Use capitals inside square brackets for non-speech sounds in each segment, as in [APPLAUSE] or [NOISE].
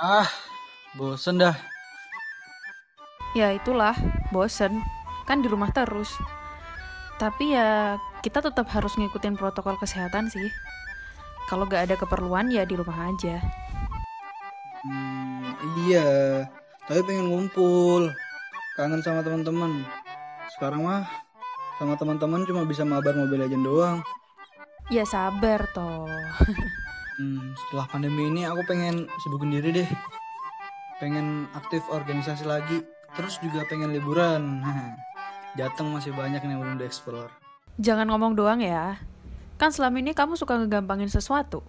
Ah, bosen dah. Ya itulah, bosen. Kan di rumah terus. Tapi ya kita tetap harus ngikutin protokol kesehatan sih. Kalau gak ada keperluan ya di rumah aja. Hmm, iya, tapi pengen ngumpul. Kangen sama teman-teman. Sekarang mah sama teman-teman cuma bisa mabar Mobile Legend doang. Ya sabar toh. [LAUGHS] Hmm, setelah pandemi ini aku pengen sibukin diri deh. Pengen aktif organisasi lagi. Terus juga pengen liburan. [LAUGHS] Jateng masih banyak yang belum dieksplor. Jangan ngomong doang ya. Kan selama ini kamu suka ngegampangin sesuatu.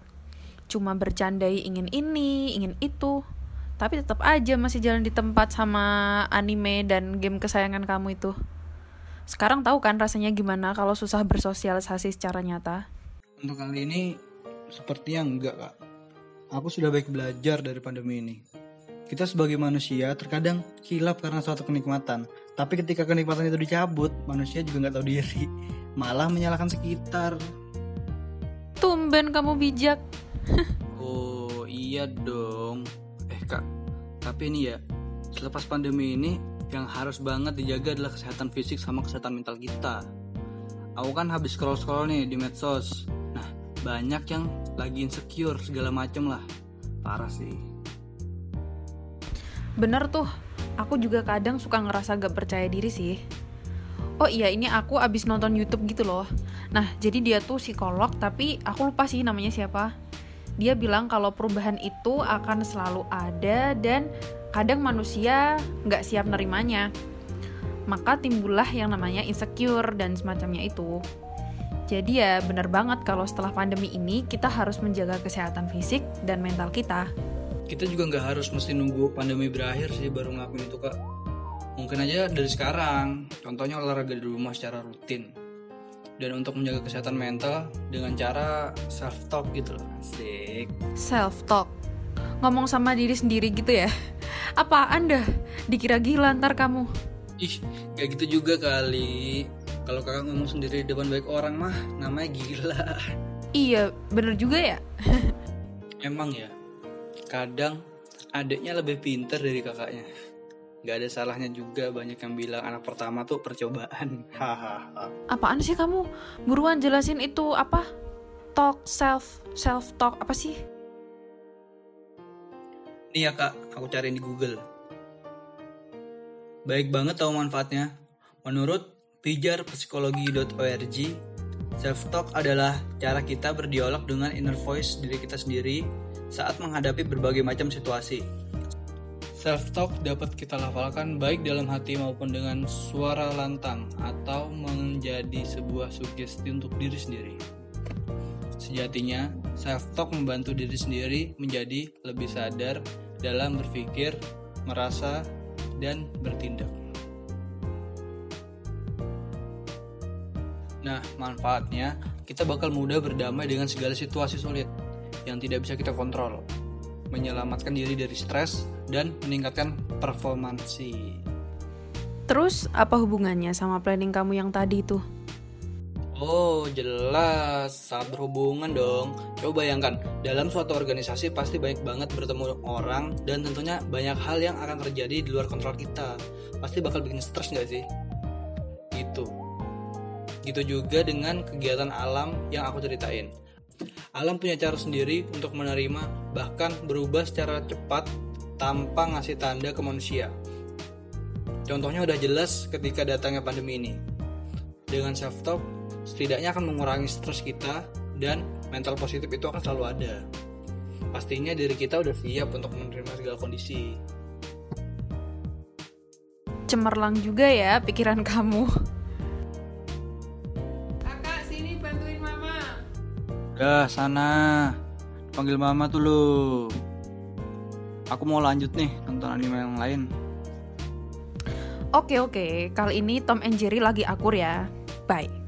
Cuma bercandai ingin ini, ingin itu. Tapi tetap aja masih jalan di tempat sama anime dan game kesayangan kamu itu. Sekarang tahu kan rasanya gimana kalau susah bersosialisasi secara nyata? Untuk kali ini Sepertinya enggak kak. Aku sudah baik belajar dari pandemi ini. Kita sebagai manusia terkadang hilap karena suatu kenikmatan. Tapi ketika kenikmatan itu dicabut, manusia juga nggak tahu diri. [LAUGHS] Malah menyalahkan sekitar. Tumben kamu bijak. [LAUGHS] oh iya dong. Eh kak, tapi ini ya, selepas pandemi ini yang harus banget dijaga adalah kesehatan fisik sama kesehatan mental kita. Aku kan habis scroll-scroll nih di medsos. Banyak yang lagi insecure segala macem lah. Parah sih. Bener tuh aku juga kadang suka ngerasa gak percaya diri sih. Oh iya ini aku abis nonton YouTube gitu loh. Nah jadi dia tuh psikolog tapi aku lupa sih namanya siapa. Dia bilang kalau perubahan itu akan selalu ada dan kadang manusia nggak siap nerimanya. Maka timbullah yang namanya insecure dan semacamnya itu jadi ya bener banget kalau setelah pandemi ini kita harus menjaga kesehatan fisik dan mental kita. Kita juga nggak harus mesti nunggu pandemi berakhir sih baru ngelakuin itu kak. Mungkin aja dari sekarang, contohnya olahraga di rumah secara rutin. Dan untuk menjaga kesehatan mental dengan cara self talk gitu loh, asik. Self talk, ngomong sama diri sendiri gitu ya? Apa anda dikira gila ntar kamu? Ih, kayak gitu juga kali kalau kakak ngomong sendiri di depan baik orang mah namanya gila. Iya bener juga ya. [LAUGHS] Emang ya kadang adiknya lebih pinter dari kakaknya. Gak ada salahnya juga banyak yang bilang anak pertama tuh percobaan. [LAUGHS] Hahaha. Apaan sih kamu? Buruan jelasin itu apa? Talk self self talk apa sih? Nih ya kak aku cari di google. Baik banget tahu manfaatnya. Menurut pijarpsikologi.org Self-talk adalah cara kita berdialog dengan inner voice diri kita sendiri saat menghadapi berbagai macam situasi. Self-talk dapat kita lafalkan baik dalam hati maupun dengan suara lantang atau menjadi sebuah sugesti untuk diri sendiri. Sejatinya, self-talk membantu diri sendiri menjadi lebih sadar dalam berpikir, merasa, dan bertindak. Nah, manfaatnya kita bakal mudah berdamai dengan segala situasi sulit yang tidak bisa kita kontrol, menyelamatkan diri dari stres dan meningkatkan performansi. Terus apa hubungannya sama planning kamu yang tadi itu? Oh, jelas, sangat berhubungan dong. Coba bayangkan, dalam suatu organisasi pasti banyak banget bertemu orang dan tentunya banyak hal yang akan terjadi di luar kontrol kita. Pasti bakal bikin stres nggak sih? Itu. Gitu juga dengan kegiatan alam yang aku ceritain. Alam punya cara sendiri untuk menerima, bahkan berubah secara cepat tanpa ngasih tanda ke manusia. Contohnya udah jelas ketika datangnya pandemi ini. Dengan self-talk, setidaknya akan mengurangi stres kita dan mental positif itu akan selalu ada. Pastinya diri kita udah siap untuk menerima segala kondisi. Cemerlang juga ya pikiran kamu. Udah sana Panggil mama tuh lu Aku mau lanjut nih nonton anime yang lain Oke oke, kali ini Tom and Jerry lagi akur ya. Bye.